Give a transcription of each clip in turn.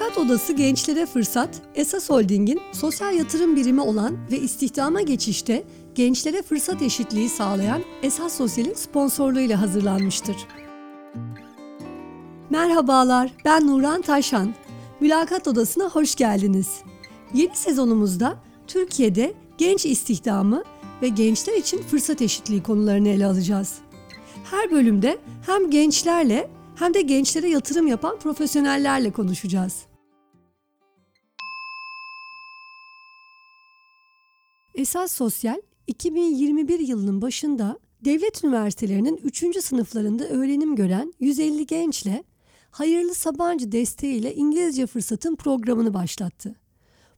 Mülakat Odası Gençlere Fırsat, Esas Holding'in sosyal yatırım birimi olan ve istihdama geçişte gençlere fırsat eşitliği sağlayan Esas Sosyal'in sponsorluğuyla hazırlanmıştır. Merhabalar, ben Nuran Taşan. Mülakat Odası'na hoş geldiniz. Yeni sezonumuzda Türkiye'de genç istihdamı ve gençler için fırsat eşitliği konularını ele alacağız. Her bölümde hem gençlerle hem de gençlere yatırım yapan profesyonellerle konuşacağız. Esas Sosyal 2021 yılının başında devlet üniversitelerinin 3. sınıflarında öğrenim gören 150 gençle Hayırlı Sabancı desteğiyle İngilizce fırsatın programını başlattı.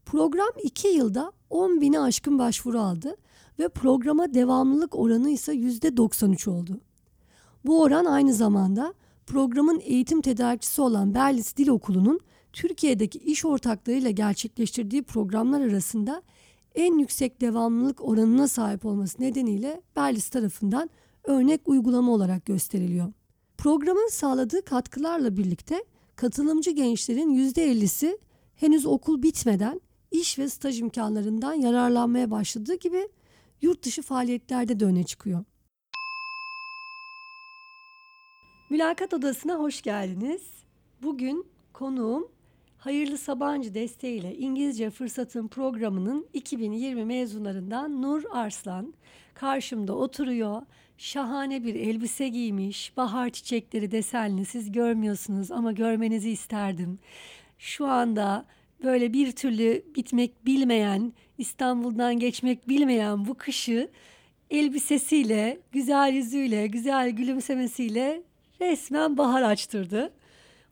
Program 2 yılda 10 bini aşkın başvuru aldı ve programa devamlılık oranı ise %93 oldu. Bu oran aynı zamanda programın eğitim tedarikçisi olan Berlis Dil Okulu'nun Türkiye'deki iş ortaklarıyla gerçekleştirdiği programlar arasında en yüksek devamlılık oranına sahip olması nedeniyle Berlis tarafından örnek uygulama olarak gösteriliyor. Programın sağladığı katkılarla birlikte katılımcı gençlerin %50'si henüz okul bitmeden iş ve staj imkanlarından yararlanmaya başladığı gibi yurt dışı faaliyetlerde de öne çıkıyor. Mülakat Odası'na hoş geldiniz. Bugün konuğum Hayırlı Sabancı desteğiyle İngilizce Fırsatın programının 2020 mezunlarından Nur Arslan. Karşımda oturuyor. Şahane bir elbise giymiş. Bahar çiçekleri desenli. Siz görmüyorsunuz ama görmenizi isterdim. Şu anda böyle bir türlü bitmek bilmeyen, İstanbul'dan geçmek bilmeyen bu kışı elbisesiyle, güzel yüzüyle, güzel gülümsemesiyle resmen bahar açtırdı.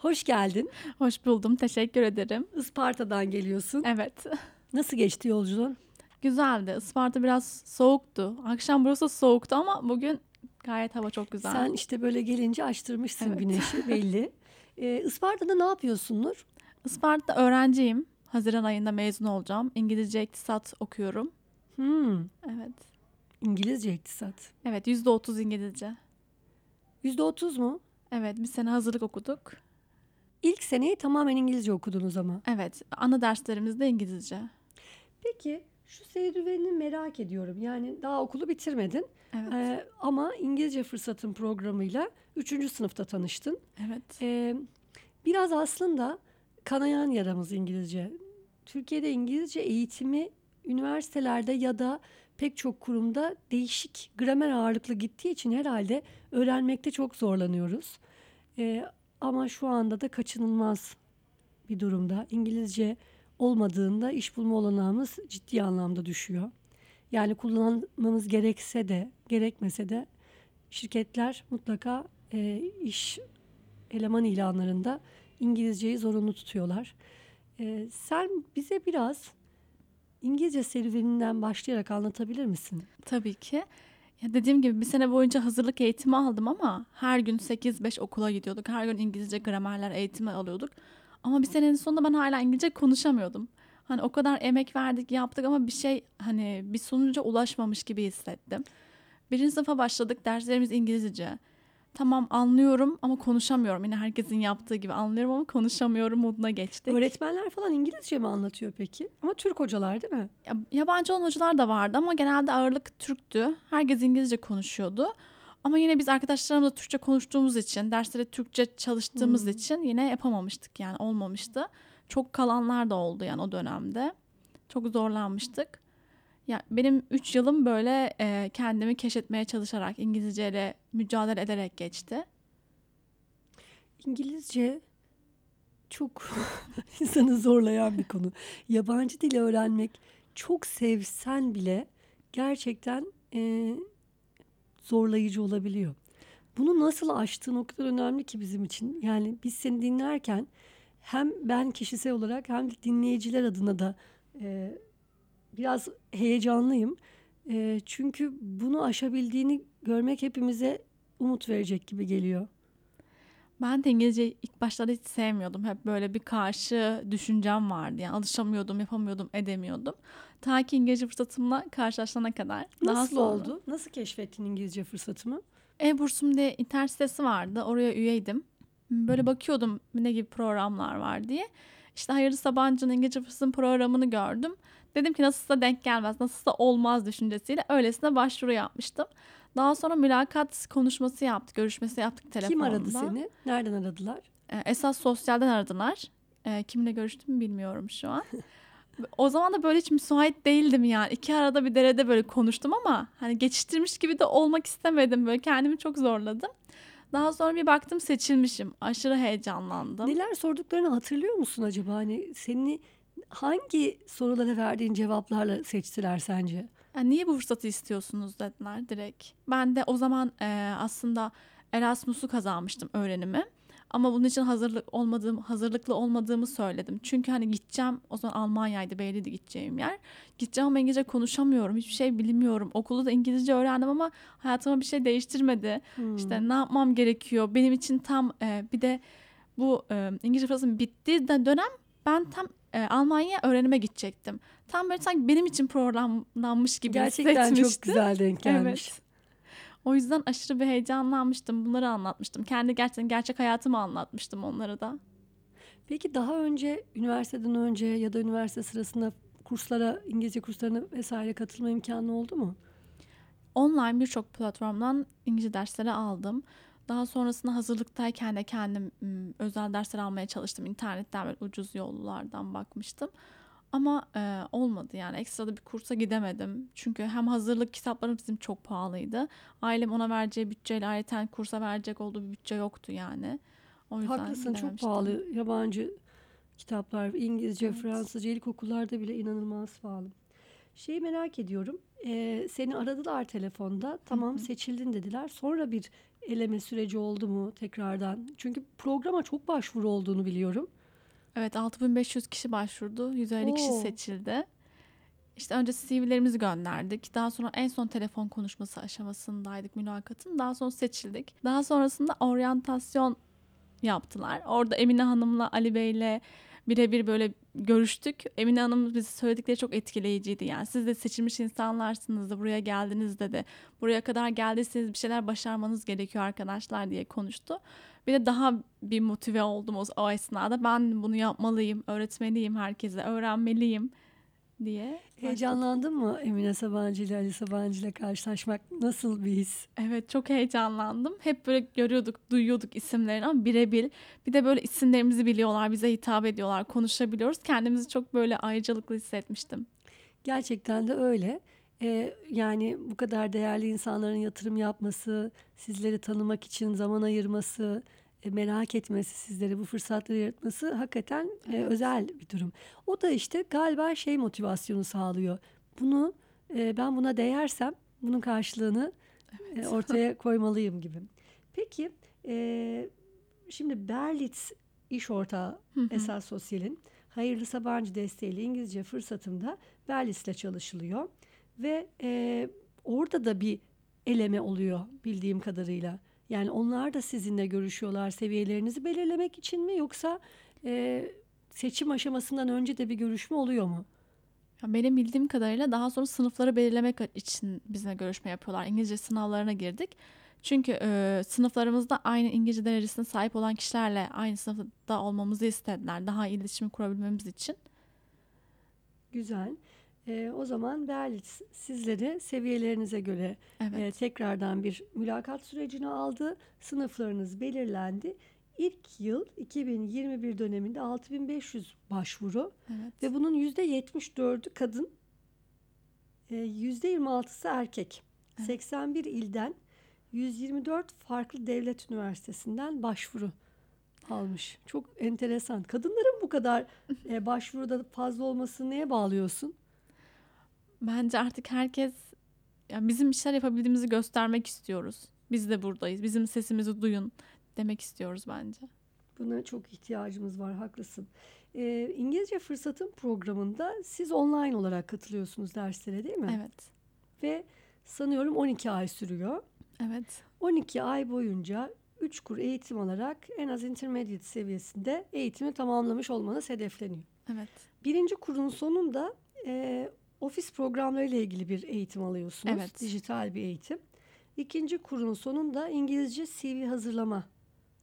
Hoş geldin. Hoş buldum. Teşekkür ederim. Isparta'dan geliyorsun. Evet. Nasıl geçti yolculuğun? Güzeldi. Isparta biraz soğuktu. Akşam burası soğuktu ama bugün gayet hava çok güzel. Sen işte böyle gelince açtırmışsın Evet. güneşi belli. Ee, Isparta'da ne yapıyorsun Nur? Isparta'da öğrenciyim. Haziran ayında mezun olacağım. İngilizce iktisat okuyorum. Hmm, Evet. İngilizce iktisat. Evet, %30 İngilizce. Yüzde otuz mu? Evet, bir sene hazırlık okuduk. İlk seneyi tamamen İngilizce okudunuz ama. Evet, ana derslerimiz de İngilizce. Peki şu serüvenini merak ediyorum. Yani daha okulu bitirmedin Evet. Ee, ama İngilizce Fırsatın programıyla 3. sınıfta tanıştın. Evet. Ee, biraz aslında kanayan yaramız İngilizce. Türkiye'de İngilizce eğitimi üniversitelerde ya da pek çok kurumda değişik gramer ağırlıklı gittiği için herhalde öğrenmekte çok zorlanıyoruz. Ee, ama şu anda da kaçınılmaz bir durumda. İngilizce olmadığında iş bulma olanağımız ciddi anlamda düşüyor. Yani kullanmamız gerekse de gerekmese de şirketler mutlaka e, iş eleman ilanlarında İngilizceyi zorunlu tutuyorlar. Ee, sen bize biraz İngilizce serüveninden başlayarak anlatabilir misin? Tabii ki. Ya dediğim gibi bir sene boyunca hazırlık eğitimi aldım ama her gün 8-5 okula gidiyorduk. Her gün İngilizce gramerler eğitimi alıyorduk. Ama bir senenin sonunda ben hala İngilizce konuşamıyordum. Hani o kadar emek verdik, yaptık ama bir şey hani bir sonuca ulaşmamış gibi hissettim. Birinci sınıfa başladık, derslerimiz İngilizce. Tamam anlıyorum ama konuşamıyorum. Yine herkesin yaptığı gibi anlıyorum ama konuşamıyorum moduna geçtik. Öğretmenler falan İngilizce mi anlatıyor peki? Ama Türk hocalar değil mi? Ya- Yabancı olan hocalar da vardı ama genelde ağırlık Türktü. Herkes İngilizce konuşuyordu. Ama yine biz arkadaşlarımızla Türkçe konuştuğumuz için, derslere Türkçe çalıştığımız Hmm. için yine yapamamıştık yani olmamıştı. Çok kalanlar da oldu yani o dönemde. Çok zorlanmıştık. Ya benim 3 yılım böyle e, kendimi keşfetmeye çalışarak, İngilizceyle mücadele ederek geçti. İngilizce çok insanı zorlayan bir konu. Yabancı dil öğrenmek çok sevsen bile gerçekten e, zorlayıcı olabiliyor. Bunu nasıl aştığın o kadar önemli ki bizim için. Yani biz seni dinlerken hem ben kişisel olarak hem de dinleyiciler adına da e, biraz heyecanlıyım. E, çünkü bunu aşabildiğini görmek hepimize umut verecek gibi geliyor. Ben de İngilizceyi ilk başlarda hiç sevmiyordum. Hep böyle bir karşı düşüncem vardı. Yani alışamıyordum, yapamıyordum, edemiyordum. Ta ki İngilizce fırsatımla karşılaşana kadar. Daha Nasıl sonra- oldu? Nasıl keşfettin İngilizce fırsatımı? E-Bursum diye internet sitesi vardı. Oraya üyeydim. Böyle bakıyordum ne gibi programlar var diye. İşte Hayırlı Sabancı'nın İngilizce fırsatın programını gördüm. Dedim ki nasılsa denk gelmez, nasılsa olmaz düşüncesiyle öylesine başvuru yapmıştım. Daha sonra mülakat konuşması yaptık, görüşmesi yaptık telefonda. Kim aradı seni? Nereden aradılar? Ee, esas sosyalden aradılar. Ee, kimle görüştüm bilmiyorum şu an. o zaman da böyle hiç müsait değildim yani. İki arada bir derede böyle konuştum ama hani geçiştirmiş gibi de olmak istemedim. Böyle kendimi çok zorladım. Daha sonra bir baktım seçilmişim. Aşırı heyecanlandım. Neler sorduklarını hatırlıyor musun acaba? Hani seni hangi sorulara verdiğin cevaplarla seçtiler sence? Yani niye bu fırsatı istiyorsunuz dediler direkt. Ben de o zaman e, aslında Erasmus'u kazanmıştım öğrenimi. Ama bunun için hazırlık olmadığım, hazırlıklı olmadığımı söyledim. Çünkü hani gideceğim, o zaman Almanya'ydı belliydi gideceğim yer. Gideceğim ama İngilizce konuşamıyorum, hiçbir şey bilmiyorum. Okulda da İngilizce öğrendim ama hayatıma bir şey değiştirmedi. Hmm. İşte ne yapmam gerekiyor? Benim için tam e, bir de bu e, İngilizce fırsatım bittiği de dönem ben tam e, Almanya'ya öğrenime gidecektim. Tam böyle sanki benim için programlanmış gibi Gerçekten çok hissetmiştim. güzel denk gelmiş. Evet. O yüzden aşırı bir heyecanlanmıştım. Bunları anlatmıştım. Kendi gerçekten gerçek hayatımı anlatmıştım onlara da. Peki daha önce üniversiteden önce ya da üniversite sırasında kurslara, İngilizce kurslarına vesaire katılma imkanı oldu mu? Online birçok platformdan İngilizce dersleri aldım. Daha sonrasında hazırlıktayken de kendim özel dersler almaya çalıştım. İnternetten böyle ucuz yollardan bakmıştım. Ama e, olmadı yani ekstra da bir kursa gidemedim. Çünkü hem hazırlık kitaplarım bizim çok pahalıydı. Ailem ona vereceği bütçeyle ayrıca kursa verecek olduğu bir bütçe yoktu yani. O yüzden Haklısın çok pahalı yabancı kitaplar, İngilizce, Evet. Fransızca ilkokullarda bile inanılmaz pahalı. Şeyi merak ediyorum. Ee, seni aradılar telefonda. Tamam hı. seçildin dediler. Sonra bir eleme süreci oldu mu tekrardan? Çünkü programa çok başvuru olduğunu biliyorum. Evet 6500 kişi başvurdu. 150 kişi Oo. seçildi. İşte önce CV'lerimizi gönderdik. Daha sonra en son telefon konuşması aşamasındaydık mülakatın. Daha sonra seçildik. Daha sonrasında oryantasyon yaptılar. Orada Emine Hanım'la Ali Bey'le birebir böyle görüştük. Emine Hanım bize söyledikleri çok etkileyiciydi. Yani siz de seçilmiş insanlarsınız da buraya geldiniz dedi. Buraya kadar geldiyseniz bir şeyler başarmanız gerekiyor arkadaşlar diye konuştu. Bir de daha bir motive oldum o, o esnada. Ben bunu yapmalıyım, öğretmeliyim herkese, öğrenmeliyim diye. Heyecanlandın mı Emine Sabancı ile Ali Sabancı ile karşılaşmak nasıl bir his? Evet çok heyecanlandım. Hep böyle görüyorduk, duyuyorduk isimlerini ama birebir. Bir de böyle isimlerimizi biliyorlar, bize hitap ediyorlar, konuşabiliyoruz. Kendimizi çok böyle ayrıcalıklı hissetmiştim. Gerçekten de öyle. Ee, yani bu kadar değerli insanların yatırım yapması, sizleri tanımak için zaman ayırması, merak etmesi, sizlere bu fırsatları yaratması hakikaten e, Evet. özel bir durum. O da işte galiba şey motivasyonu sağlıyor. Bunu e, ben buna değersem bunun karşılığını e, ortaya koymalıyım gibi. Peki e, şimdi Berlitz iş ortağı Hı hı. Esas Sosyal'in Hayırlı Sabancı desteğiyle İngilizce fırsatımda Berlitz'le çalışılıyor. Ve e, orada da bir eleme oluyor bildiğim kadarıyla. Yani onlar da sizinle görüşüyorlar seviyelerinizi belirlemek için mi yoksa e, seçim aşamasından önce de bir görüşme oluyor mu? Ya Benim bildiğim kadarıyla daha sonra sınıfları belirlemek için bizimle görüşme yapıyorlar. İngilizce sınavlarına girdik. Çünkü e, sınıflarımızda aynı İngilizce derecesine sahip olan kişilerle aynı sınıfta olmamızı istediler. Daha iyi iletişimi kurabilmemiz için. Güzel. E, o zaman Berlitz sizleri seviyelerinize göre Evet. e, tekrardan bir mülakat sürecine aldı. Sınıflarınız belirlendi. İlk yıl 2021 döneminde 6500 başvuru Evet. ve bunun %74'ü kadın, e, %26'sı erkek. Evet. 81 ilden 124 farklı devlet üniversitesinden başvuru almış. Çok enteresan. Kadınların bu kadar e, başvuruda fazla olmasını neye bağlıyorsun? Bence artık herkes ya bizim bir şeyler yapabildiğimizi göstermek istiyoruz. Biz de buradayız. Bizim sesimizi duyun demek istiyoruz bence. Buna çok ihtiyacımız var, haklısın. Ee, İngilizce Fırsatın programında siz online olarak katılıyorsunuz derslere değil mi? Evet. Ve sanıyorum 12 ay sürüyor. Evet. 12 ay boyunca 3 kur eğitim alarak en az intermediate seviyesinde eğitimi tamamlamış olmanız hedefleniyor. Evet. Birinci kurun sonunda e, ofis programları ile ilgili bir eğitim alıyorsunuz. Evet. Dijital bir eğitim. İkinci kurun sonunda İngilizce CV hazırlama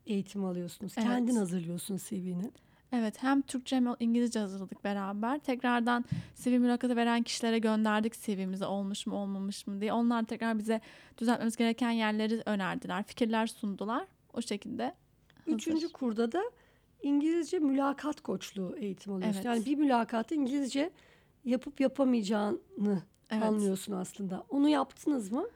eğitimi alıyorsunuz. Evet. Kendin hazırlıyorsun CV'ni. Evet hem Türkçe hem İngilizce hazırladık beraber. Tekrardan CV mülakatı veren kişilere gönderdik CV'mizi olmuş mu olmamış mı diye. Onlar tekrar bize düzeltmemiz gereken yerleri önerdiler. Fikirler sundular. O şekilde hazır. Üçüncü kurda da İngilizce mülakat koçluğu eğitimi alıyorsun. Evet. Yani bir mülakatı İngilizce yapıp yapamayacağını Evet. anlıyorsun aslında. Onu yaptınız mı?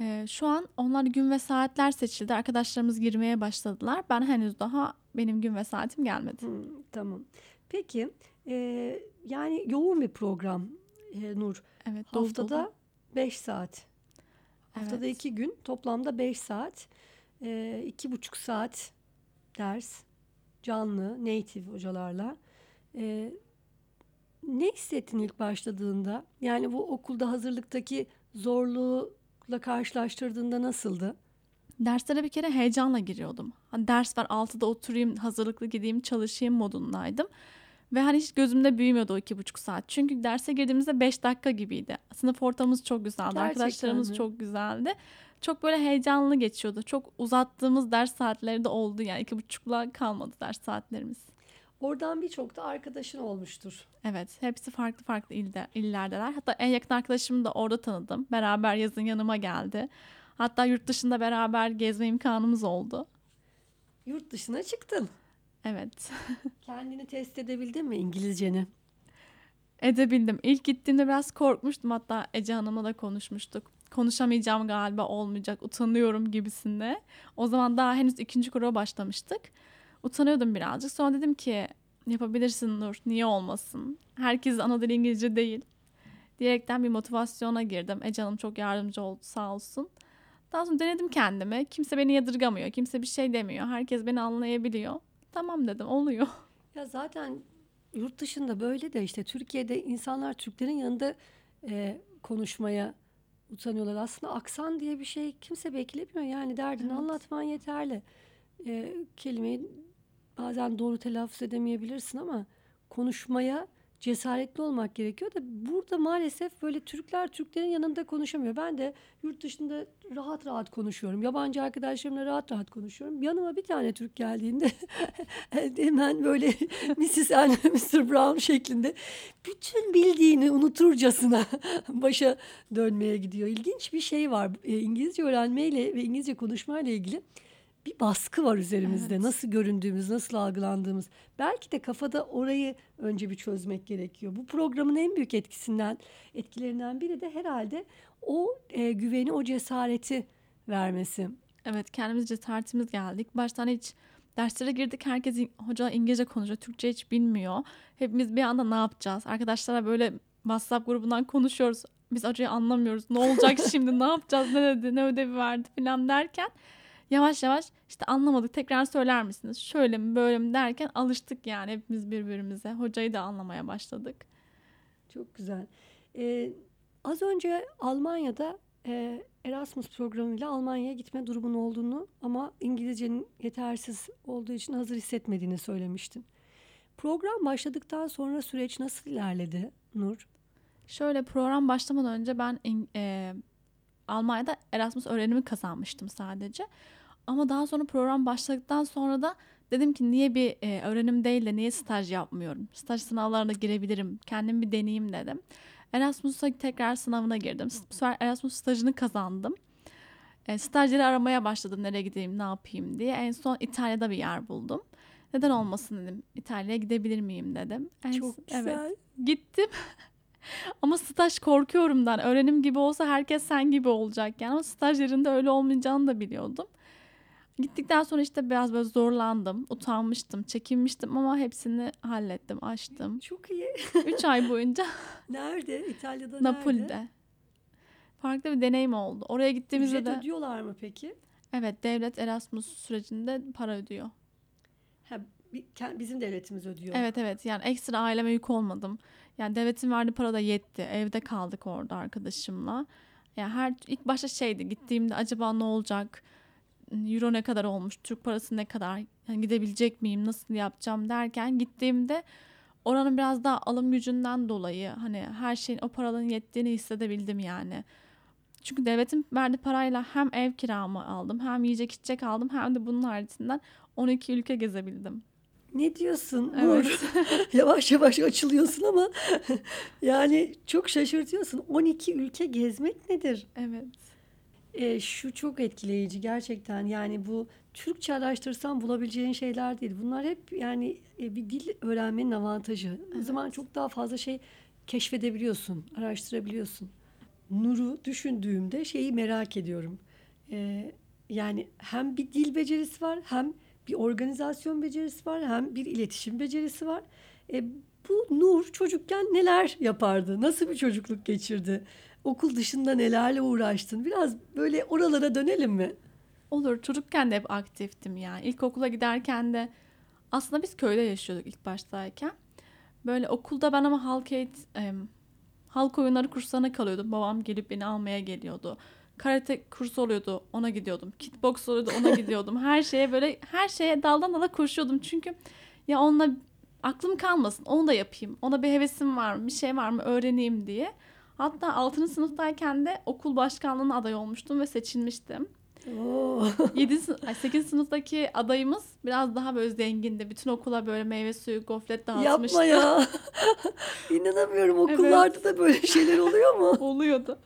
Ee, şu an onlar gün ve saatler seçildi. Arkadaşlarımız girmeye başladılar. Ben henüz daha benim gün ve saatim gelmedi. Hmm, tamam. Peki e, yani yoğun bir program e, Nur. Evet. dolu Haftada dolu. 5 saat. Haftada Evet. 2 gün toplamda 5 saat. E, iki buçuk saat ders. Canlı, native hocalarla. E, ne hissettin ilk başladığında? Yani bu okulda hazırlıktaki zorluğuyla karşılaştırdığında nasıldı? Derslere bir kere heyecanla giriyordum. Hani ders var 6'da oturayım, hazırlıklı gideyim, çalışayım modundaydım. Ve hani hiç gözümde büyümüyordu o iki buçuk saat. Çünkü derse girdiğimizde 5 dakika gibiydi. Sınıf ortamımız çok güzeldi. Gerçekten Arkadaşlarımız mi? çok güzeldi. Çok böyle heyecanlı geçiyordu. Çok uzattığımız ders saatleri de oldu. Yani iki buçukla kalmadı ders saatlerimiz. Oradan birçok da arkadaşın olmuştur. Evet, hepsi farklı farklı ilde, illerdeler. Hatta en yakın arkadaşımı da orada tanıdım. Beraber yazın yanıma geldi. Hatta yurt dışında beraber gezme imkanımız oldu. Yurt dışına çıktın. Evet. Kendini test edebildin mi İngilizceni? Edebildim. İlk gittiğimde biraz korkmuştum. Hatta Ece Hanım'la da konuşmuştuk. Konuşamayacağım galiba olmayacak, utanıyorum gibisinde. O zaman daha henüz ikinci kura başlamıştık. Utanıyordum birazcık. Sonra dedim ki yapabilirsin Nur, niye olmasın? Herkes ana dili İngilizce değil. Diyerekten bir motivasyona girdim. Ece Hanım çok yardımcı oldu sağ olsun. Daha sonra denedim kendimi. Kimse beni yadırgamıyor, kimse bir şey demiyor. Herkes beni anlayabiliyor. Tamam dedim, oluyor. Ya zaten yurt dışında böyle de işte Türkiye'de insanlar Türklerin yanında e, konuşmaya utanıyorlar. Aslında aksan diye bir şey kimse beklemiyor. Yani derdini Evet. anlatman yeterli. E, kelimeyi bazen doğru telaffuz edemeyebilirsin ama konuşmaya cesaretli olmak gerekiyor da burada maalesef böyle Türkler Türklerin yanında konuşamıyor. Ben de yurt dışında rahat rahat konuşuyorum. Yabancı arkadaşlarımla rahat rahat konuşuyorum. Yanıma bir tane Türk geldiğinde hemen böyle Mrs. and Mr. Brown şeklinde bütün bildiğini unuturcasına başa dönmeye gidiyor. İlginç bir şey var. E, İngilizce öğrenmeyle ve İngilizce konuşmayla ilgili bir baskı var üzerimizde. Evet. Nasıl göründüğümüz, nasıl algılandığımız. Belki de kafada orayı önce bir çözmek gerekiyor. Bu programın en büyük etkisinden, etkilerinden biri de herhalde o e, güveni, o cesareti vermesi. Evet kendimiz cesaretimiz geldi. İlk baştan hiç derslere girdik. Herkes hoca İngilizce konuşuyor. Türkçe hiç bilmiyor. Hepimiz bir anda ne yapacağız? Arkadaşlara böyle WhatsApp grubundan konuşuyoruz. Biz hocayı anlamıyoruz. Ne olacak şimdi? Ne yapacağız? Ne dedi? Ne ödevi verdi falan derken yavaş yavaş işte anlamadık. Tekrar söyler misiniz? Şöyle mi böyle mi derken alıştık yani hepimiz birbirimize. Hocayı da anlamaya başladık. Çok güzel. Ee, az önce Almanya'da e, Erasmus programıyla Almanya'ya gitme durumun olduğunu ama İngilizcenin yetersiz olduğu için hazır hissetmediğini söylemiştin. Program başladıktan sonra süreç nasıl ilerledi Nur? Şöyle program başlamadan önce ben e, Almanya'da Erasmus öğrenimi kazanmıştım sadece. Ama daha sonra program başladıktan sonra da dedim ki niye bir e, öğrenim değil de niye staj yapmıyorum? Staj sınavlarına girebilirim. Kendim bir deneyeyim dedim. Erasmus'a tekrar sınavına girdim. Bu sefer Erasmus stajını kazandım. E, stajyeri aramaya başladım nereye gideyim ne yapayım diye. En son İtalya'da bir yer buldum. Neden olmasın dedim. İtalya'ya gidebilir miyim dedim. En- Çok güzel. Evet, gittim. Ama staj korkuyorumdan. Öğrenim gibi olsa herkes sen gibi olacak. Yani ama staj yerinde öyle olmayacağını da biliyordum. Gittikten sonra işte biraz böyle zorlandım. Utanmıştım, çekinmiştim ama hepsini hallettim, açtım. Çok iyi. 3 ay boyunca Nerede? İtalya'da nerede? Napoli'de. Farklı bir deneyim oldu. Oraya gittiğimizde Ücret de ödüyorlar mı peki? evet devlet Erasmus sürecinde para ödüyor. Ha, bizim devletimiz ödüyor. Evet evet yani ekstra aileme yük olmadım. Yani devletin verdiği para da yetti. Evde kaldık orada arkadaşımla. Yani her ilk başta şeydi gittiğimde acaba ne olacak? Euro ne kadar olmuş? Türk parası ne kadar? Yani gidebilecek miyim? Nasıl yapacağım derken gittiğimde oranın biraz daha alım gücünden dolayı hani her şeyin o paranın yettiğini hissedebildim yani. Çünkü devletin verdiği parayla hem ev kiramı aldım, hem yiyecek içecek aldım, hem de bunun haricinde 12 ülke gezebildim. Ne diyorsun Evet. Nur? yavaş yavaş açılıyorsun ama yani çok şaşırtıyorsun. 12 ülke gezmek nedir? Evet. E, şu çok etkileyici gerçekten. Yani bu Türkçe araştırsan bulabileceğin şeyler değil. Bunlar hep yani e, bir dil öğrenmenin avantajı. O zaman çok daha fazla şey keşfedebiliyorsun, araştırabiliyorsun. Nur'u düşündüğümde şeyi merak ediyorum. E, yani hem bir dil becerisi var, hem bir organizasyon becerisi var, hem bir iletişim becerisi var. E, bu Nur çocukken neler yapardı? Nasıl bir çocukluk geçirdi? Okul dışında nelerle uğraştın? Biraz böyle oralara dönelim mi? Olur. Çocukken de hep aktiftim yani. İlkokula giderken de aslında biz köyde yaşıyorduk ilk baştayken. Böyle okulda ben ama halk eğit, em, halk oyunları kurslarına kalıyordum. Babam gelip beni almaya geliyordu. Karate kursu oluyordu, ona gidiyordum. Kickbox oluyordu, ona gidiyordum. Her şeye böyle her şeye daldan dala koşuyordum. Çünkü ya onunla aklım kalmasın. Onu da yapayım. Ona bir hevesim var mı, bir şey var mı öğreneyim diye. Hatta 6. sınıftayken de okul başkanlığına aday olmuştum ve seçilmiştim. Oo. 7 8 sınıftaki adayımız biraz daha böyle zengindi. Bütün okula böyle meyve suyu, gofret dağıtmıştı. Yapma ya. İnanamıyorum. Okullarda da böyle şeyler oluyor mu? Oluyordu.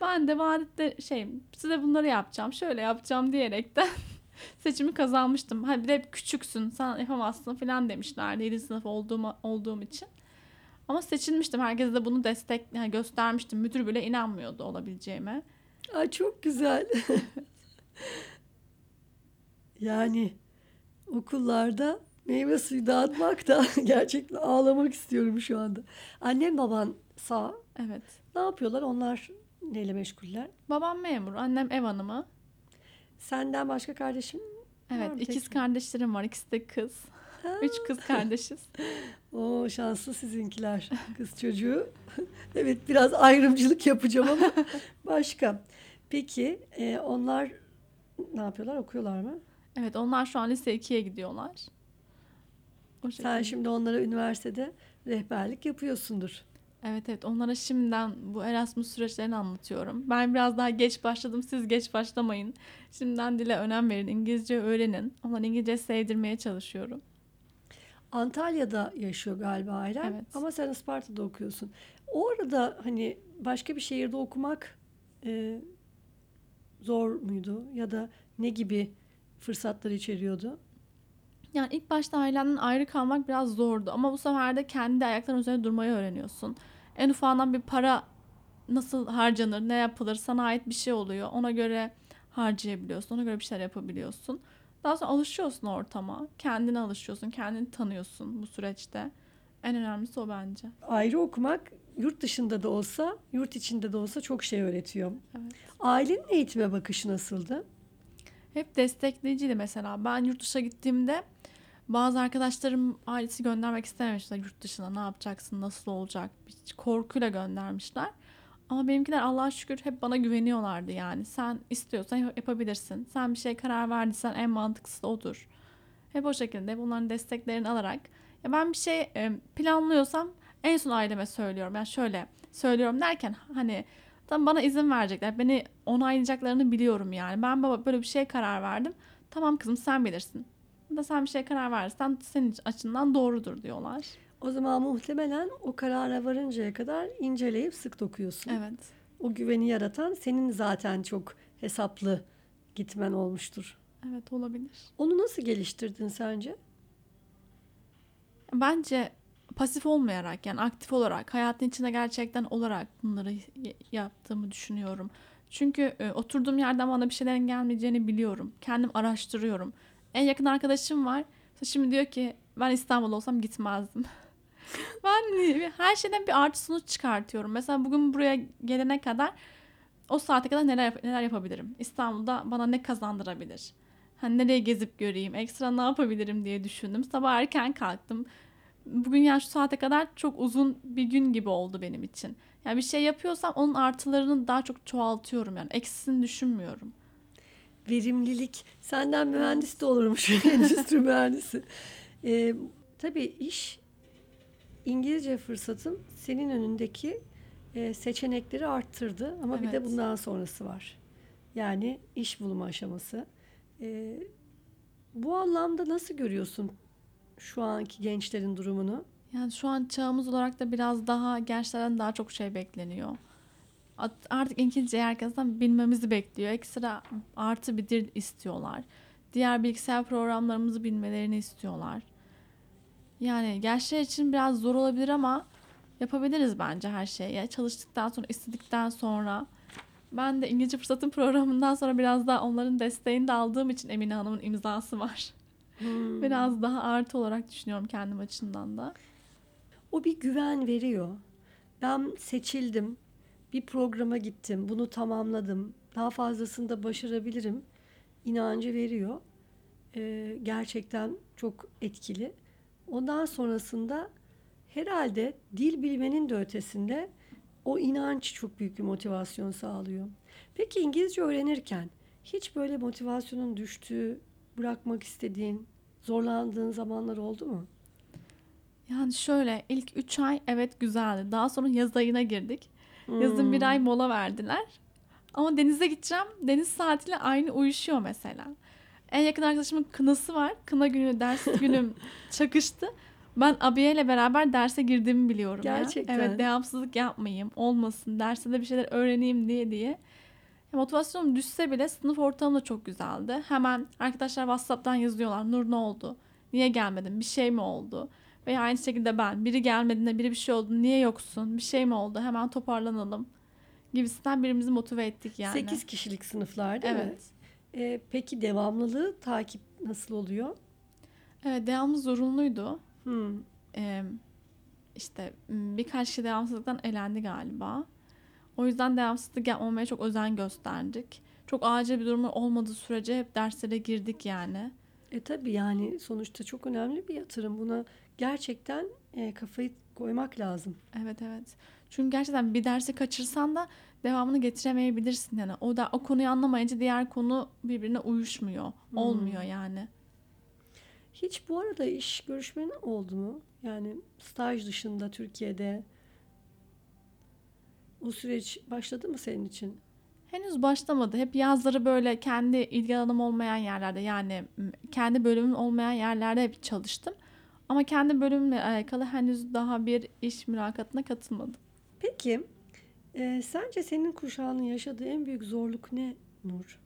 Ben de vadette şey size bunları yapacağım, şöyle yapacağım diyerekten seçimi kazanmıştım. Ha bir de hep küçüksün, sen yapamazsın falan demişlerdi 7 sınıf olduğum, olduğum için. Ama seçilmiştim. Herkese de bunu destek yani göstermiştim. Müdür bile inanmıyordu olabileceğime. Ay çok güzel. Yani okullarda meyve suyu dağıtmak da gerçekten ağlamak istiyorum şu anda. Annem baban sağ. Evet. Ne yapıyorlar? Onlar neyle meşguller? Babam memur, annem ev hanımı. Senden başka kardeşim? Evet, Var ikiz kardeşlerim var. İkisi de kız. Üç kız kardeşiz. O şanslı sizinkiler. Kız çocuğu. evet biraz ayrımcılık yapacağım ama başka. Peki e, onlar ne yapıyorlar? Okuyorlar mı? Evet, onlar şu an lise 2'ye gidiyorlar. O Sen şekilde. şimdi onlara üniversitede rehberlik yapıyorsundur. Evet evet onlara şimdiden bu Erasmus süreçlerini anlatıyorum. Ben biraz daha geç başladım siz geç başlamayın. Şimdiden dile önem verin İngilizce öğrenin. Onları İngilizce sevdirmeye çalışıyorum. Antalya'da yaşıyor galiba ailen Evet. ama sen Isparta'da okuyorsun. O arada hani başka bir şehirde okumak e, zor muydu ya da ne gibi fırsatlar içeriyordu? Yani ilk başta ailenden ayrı kalmak biraz zordu ama bu sefer de kendi ayaklarının üzerine durmayı öğreniyorsun. En ufağından bir para nasıl harcanır, ne yapılır, sana ait bir şey oluyor. Ona göre harcayabiliyorsun, ona göre bir şeyler yapabiliyorsun. Daha sonra alışıyorsun ortama, kendine alışıyorsun, kendini tanıyorsun bu süreçte. En önemlisi o bence. Ayrı okumak yurt dışında da olsa, yurt içinde de olsa çok şey öğretiyor. Evet. Ailenin eğitime bakışı nasıldı? Hep destekleyiciydi mesela. Ben yurt dışına gittiğimde bazı arkadaşlarım ailesi göndermek istememişler yurt dışına. Ne yapacaksın, nasıl olacak? Bir korkuyla göndermişler. Ama benimkiler Allah'a şükür hep bana güveniyorlardı yani. Sen istiyorsan yapabilirsin. Sen bir şey karar verdiysen en mantıklısı odur. Hep o şekilde bunların desteklerini alarak. Ya ben bir şey e, planlıyorsam en son aileme söylüyorum. Yani şöyle söylüyorum derken hani tam bana izin verecekler. Beni onaylayacaklarını biliyorum yani. Ben baba böyle bir şey karar verdim. Tamam kızım sen bilirsin. Da sen bir şey karar verirsen senin açından doğrudur diyorlar. O zaman muhtemelen o karara varıncaya kadar inceleyip sık dokuyorsun. Evet. O güveni yaratan senin zaten çok hesaplı gitmen olmuştur. Evet olabilir. Onu nasıl geliştirdin sence? Bence pasif olmayarak yani aktif olarak hayatın içinde gerçekten olarak bunları yaptığımı düşünüyorum. Çünkü e, oturduğum yerden bana bir şeylerin gelmeyeceğini biliyorum. Kendim araştırıyorum. En yakın arkadaşım var. Şimdi diyor ki ben İstanbul'da olsam gitmezdim. ben her şeyden bir artı sonuç çıkartıyorum. Mesela bugün buraya gelene kadar o saate kadar neler neler yapabilirim? İstanbul'da bana ne kazandırabilir? Hani nereye gezip göreyim? Ekstra ne yapabilirim diye düşündüm. Sabah erken kalktım. Bugün yani şu saate kadar çok uzun bir gün gibi oldu benim için. Yani bir şey yapıyorsam onun artılarını daha çok çoğaltıyorum yani. Eksisini düşünmüyorum. Verimlilik. Senden mühendis de olurmuş. Endüstri mühendisi. Ee, tabii iş İngilizce fırsatın senin önündeki e, seçenekleri arttırdı. Ama bir de Evet. bundan sonrası var. Yani iş bulma aşaması. Ee, bu anlamda nasıl görüyorsun şu anki gençlerin durumunu? Yani şu an çağımız olarak da biraz daha gençlerden daha çok şey bekleniyor. Artık İngilizce herkesten bilmemizi bekliyor. Ekstra artı bir dil istiyorlar. Diğer bilgisayar programlarımızı bilmelerini istiyorlar. Yani gençler için biraz zor olabilir ama yapabiliriz bence her şeyi. Ya çalıştıktan sonra, istedikten sonra. Ben de İngilizce Fırsatın programından sonra biraz daha onların desteğini de aldığım için Emine Hanım'ın imzası var. Hmm. Biraz daha artı olarak düşünüyorum kendim açımdan da. O bir güven veriyor. Ben seçildim. Bir programa gittim. Bunu tamamladım. Daha fazlasını da başarabilirim. inancı veriyor. Ee, gerçekten çok etkili. Ondan sonrasında herhalde dil bilmenin de ötesinde o inanç çok büyük bir motivasyon sağlıyor. Peki İngilizce öğrenirken hiç böyle motivasyonun düştüğü, bırakmak istediğin, zorlandığın zamanlar oldu mu? Yani şöyle ilk 3 ay evet güzeldi. Daha sonra yaz ayına girdik. Yazın bir ay mola verdiler. Ama denize gideceğim. Deniz saatiyle aynı uyuşuyor mesela. En yakın arkadaşımın kınası var. Kına günü, ders günüm çakıştı. Ben abiyeyle beraber derse girdiğimi biliyorum ya. Gerçekten. Evet devamsızlık yapmayayım, olmasın, derste de bir şeyler öğreneyim diye diye. Motivasyonum düşse bile sınıf ortamı da çok güzeldi. Hemen arkadaşlar WhatsApp'tan yazıyorlar. Nur ne oldu? Niye gelmedin? Bir şey mi oldu? Veya aynı şekilde ben. Biri gelmediğinde biri bir şey oldu. Niye yoksun? Bir şey mi oldu? Hemen toparlanalım. Gibisinden birbirimizi motive ettik yani. 8 kişilik sınıflar değil mi? Evet. Ee, peki devamlılığı takip nasıl oluyor? Evet devamlı zorunluydu. Hmm. Ee, işte birkaç kişi devamsızlıktan elendi galiba. O yüzden devamsızlık yapmamaya çok özen gösterdik. Çok acil bir durum olmadığı sürece hep derslere girdik yani. E tabii yani sonuçta çok önemli bir yatırım. Buna gerçekten e, kafayı koymak lazım. Evet evet. Çünkü gerçekten bir dersi kaçırsan da devamını getiremeyebilirsin yani. O da o konuyu anlamayınca diğer konu birbirine uyuşmuyor. Hmm. Olmuyor yani. Hiç bu arada iş görüşmenin oldu mu? Yani staj dışında Türkiye'de o süreç başladı mı senin için? Henüz başlamadı. Hep yazları böyle kendi ilgi alanım olmayan yerlerde yani kendi bölümüm olmayan yerlerde hep çalıştım. Ama kendi bölümümle alakalı henüz daha bir iş mülakatına katılmadım. Peki e, sence senin kuşağının yaşadığı en büyük zorluk ne Nur?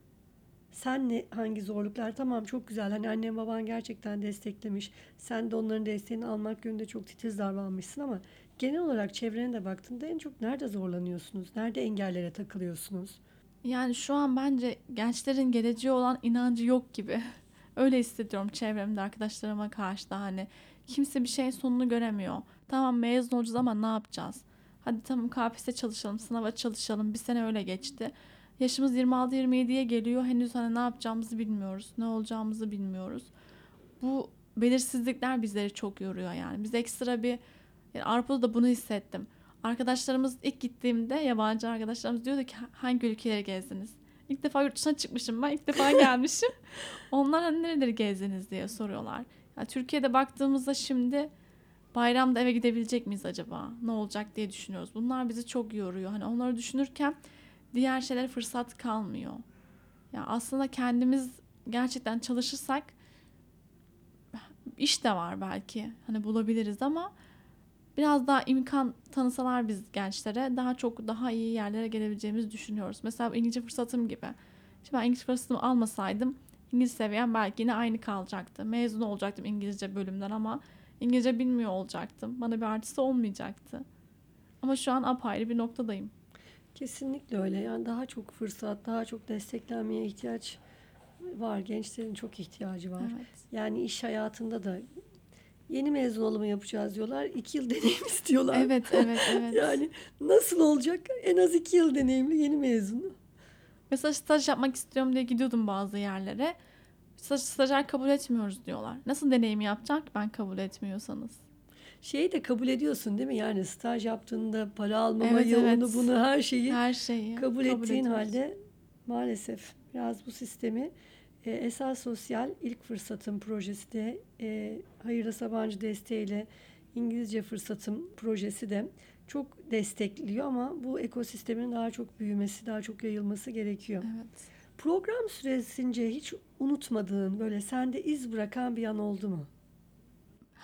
Sen ne hangi zorluklar? Tamam çok güzel. Hani annen baban gerçekten desteklemiş. Sen de onların desteğini almak yönünde çok titiz davranmışsın ama genel olarak çevrene de baktığında en çok nerede zorlanıyorsunuz? Nerede engellere takılıyorsunuz? Yani şu an bence gençlerin geleceğe olan inancı yok gibi. Öyle hissediyorum çevremde arkadaşlarıma karşı da hani kimse bir şeyin sonunu göremiyor. Tamam mezun olacağız ama ne yapacağız? Hadi tamam KPSS çalışalım, sınava çalışalım. Bir sene öyle geçti. Yaşımız 26-27'ye geliyor. Henüz hani ne yapacağımızı bilmiyoruz. Ne olacağımızı bilmiyoruz. Bu belirsizlikler bizleri çok yoruyor yani. Biz ekstra bir yani Avrupa'da da bunu hissettim. Arkadaşlarımız ilk gittiğimde yabancı arkadaşlarımız diyordu ki hangi ülkeleri gezdiniz? İlk defa yurt dışına çıkmışım ben. ilk defa gelmişim. Onlar hani nereleri gezdiniz diye soruyorlar. Ya Türkiye'de baktığımızda şimdi bayramda eve gidebilecek miyiz acaba? Ne olacak diye düşünüyoruz. Bunlar bizi çok yoruyor. Hani onları düşünürken diğer şeylere fırsat kalmıyor. Ya aslında kendimiz gerçekten çalışırsak iş de var belki. Hani bulabiliriz ama biraz daha imkan tanısalar biz gençlere daha çok daha iyi yerlere gelebileceğimizi düşünüyoruz. Mesela İngilizce fırsatım gibi. Şimdi ben İngilizce fırsatımı almasaydım İngilizce seviyem belki yine aynı kalacaktı. Mezun olacaktım İngilizce bölümden ama İngilizce bilmiyor olacaktım. Bana bir artısı olmayacaktı. Ama şu an apayrı bir noktadayım. Kesinlikle öyle. Yani daha çok fırsat, daha çok desteklenmeye ihtiyaç var. Gençlerin çok ihtiyacı var. Evet. Yani iş hayatında da yeni mezun olımı yapacağız diyorlar. İki yıl deneyim istiyorlar. Evet, evet, evet. Yani nasıl olacak? En az iki yıl deneyimli yeni mezun. Mesela staj yapmak istiyorum diye gidiyordum bazı yerlere. Staj, stajyer kabul etmiyoruz diyorlar. Nasıl deneyim yapacak ben kabul etmiyorsanız? Şeyi de kabul ediyorsun değil mi? Yani staj yaptığında para almamayı, Evet, evet. onu bunu her şeyi Her şeyi kabul ettiğin ediyoruz. halde maalesef biraz bu sistemi e, Esas Sosyal ilk fırsatım projesi de e, Hayırlı Sabancı desteğiyle İngilizce fırsatım projesi de çok destekliyor ama bu ekosistemin daha çok büyümesi, daha çok yayılması gerekiyor. Evet. Program süresince hiç unutmadığın böyle sende iz bırakan bir an oldu mu?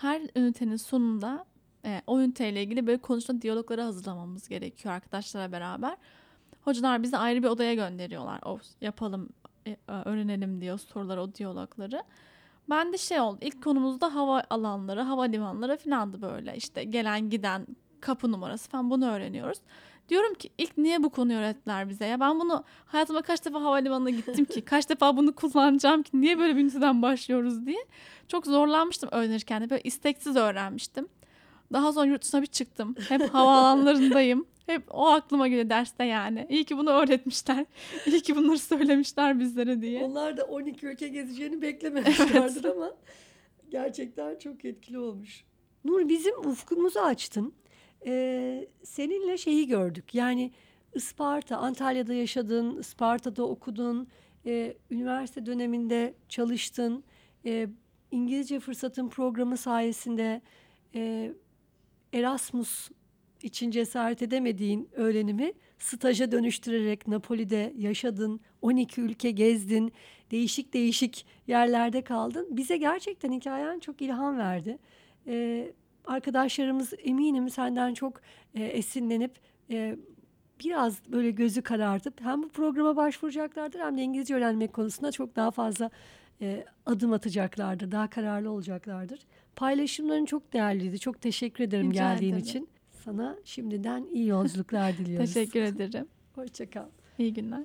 her ünitenin sonunda e, o üniteyle ilgili böyle konuşma diyalogları hazırlamamız gerekiyor arkadaşlarla beraber. Hocalar bizi ayrı bir odaya gönderiyorlar. O yapalım, öğrenelim diyor soruları, o diyalogları. Ben de şey oldu. İlk konumuzda hava alanları, havalimanları falandı böyle. İşte gelen giden kapı numarası falan bunu öğreniyoruz. Diyorum ki ilk niye bu konuyu öğrettiler bize ya? Ben bunu hayatıma kaç defa havalimanına gittim ki? Kaç defa bunu kullanacağım ki? Niye böyle bir başlıyoruz diye. Çok zorlanmıştım öğrenirken de. Böyle isteksiz öğrenmiştim. Daha sonra yurt dışına bir çıktım. Hep havaalanlarındayım. Hep o aklıma geliyor derste yani. İyi ki bunu öğretmişler. İyi ki bunları söylemişler bizlere diye. Onlar da 12 ülke gezeceğini beklememişlerdir ama gerçekten çok etkili olmuş. Nur bizim ufkumuzu açtın. Ee, seninle şeyi gördük. Yani Isparta, Antalya'da yaşadın, Isparta'da okudun, e, üniversite döneminde çalıştın. E, İngilizce fırsatın programı sayesinde e, Erasmus için cesaret edemediğin öğrenimi staja dönüştürerek Napoli'de yaşadın, 12 ülke gezdin, değişik değişik yerlerde kaldın. Bize gerçekten hikayen çok ilham verdi. Ee, arkadaşlarımız eminim senden çok e, esinlenip e, biraz böyle gözü karartıp hem bu programa başvuracaklardır hem de İngilizce öğrenmek konusunda çok daha fazla e, adım atacaklardır, daha kararlı olacaklardır. Paylaşımların çok değerliydi. Çok teşekkür ederim Rica geldiğin ederim. için. Sana şimdiden iyi yolculuklar diliyoruz. Teşekkür ederim. Hoşça kal. İyi günler.